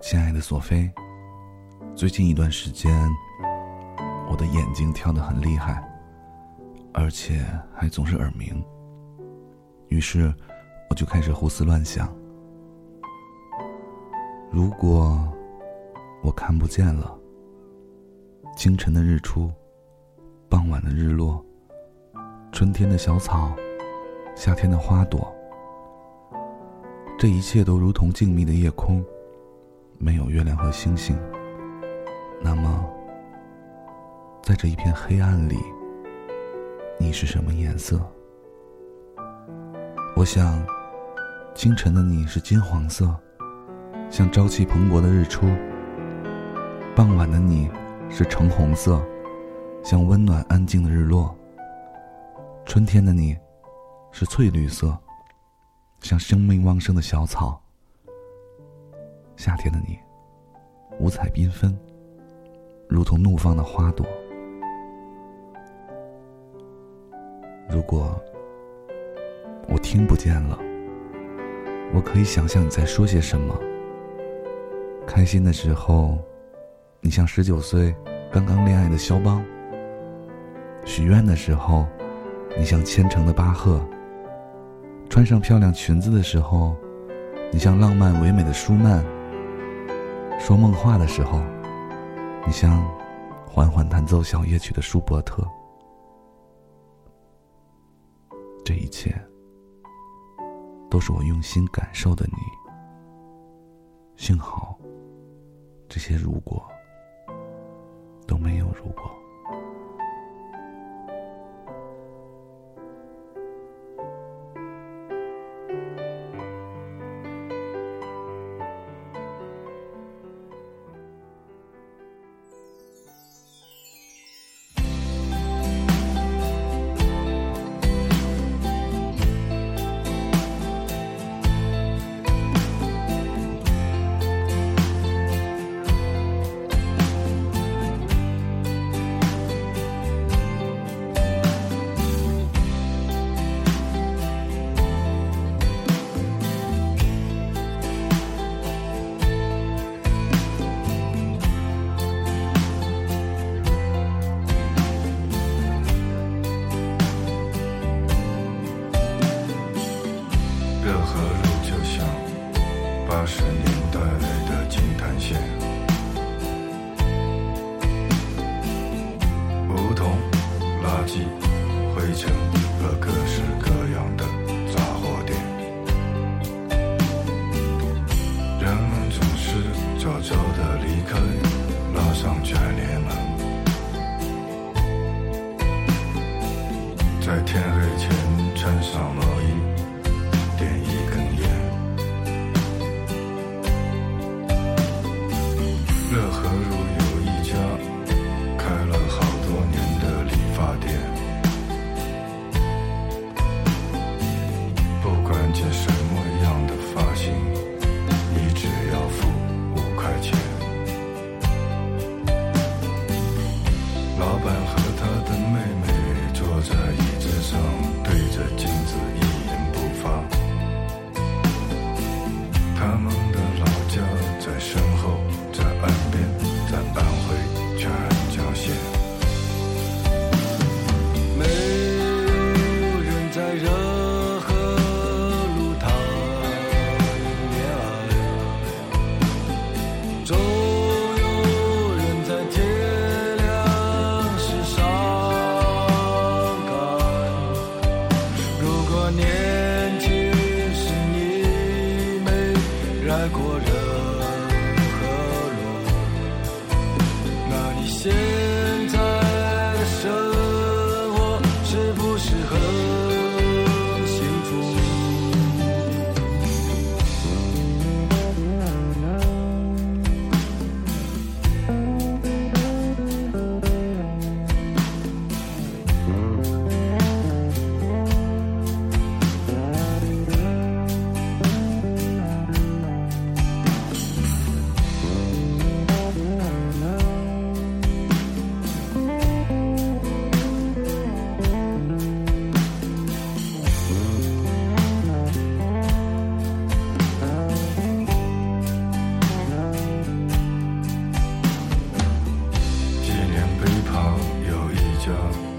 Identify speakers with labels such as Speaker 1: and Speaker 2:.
Speaker 1: 亲爱的索菲，最近一段时间，我的眼睛跳得很厉害，而且还总是耳鸣。于是，我就开始胡思乱想：如果我看不见了，清晨的日出，傍晚的日落，春天的小草，夏天的花朵，这一切都如同静谧的夜空。没有月亮和星星，那么，在这一片黑暗里，你是什么颜色？我想，清晨的你是金黄色，像朝气蓬勃的日出；傍晚的你是橙红色，像温暖安静的日落；春天的你是翠绿色，像生命旺盛的小草。夏天的你，五彩缤纷，如同怒放的花朵。如果我听不见了，我可以想象你在说些什么。开心的时候，你像十九岁刚刚恋爱的肖邦；许愿的时候，你像虔诚的巴赫；穿上漂亮裙子的时候，你像浪漫唯美的舒曼。说梦话的时候，你像缓缓弹奏小夜曲的舒伯特。这一切都是我用心感受的你。幸好，这些如果都没有如果。
Speaker 2: 在天黑前穿上了太过热 job.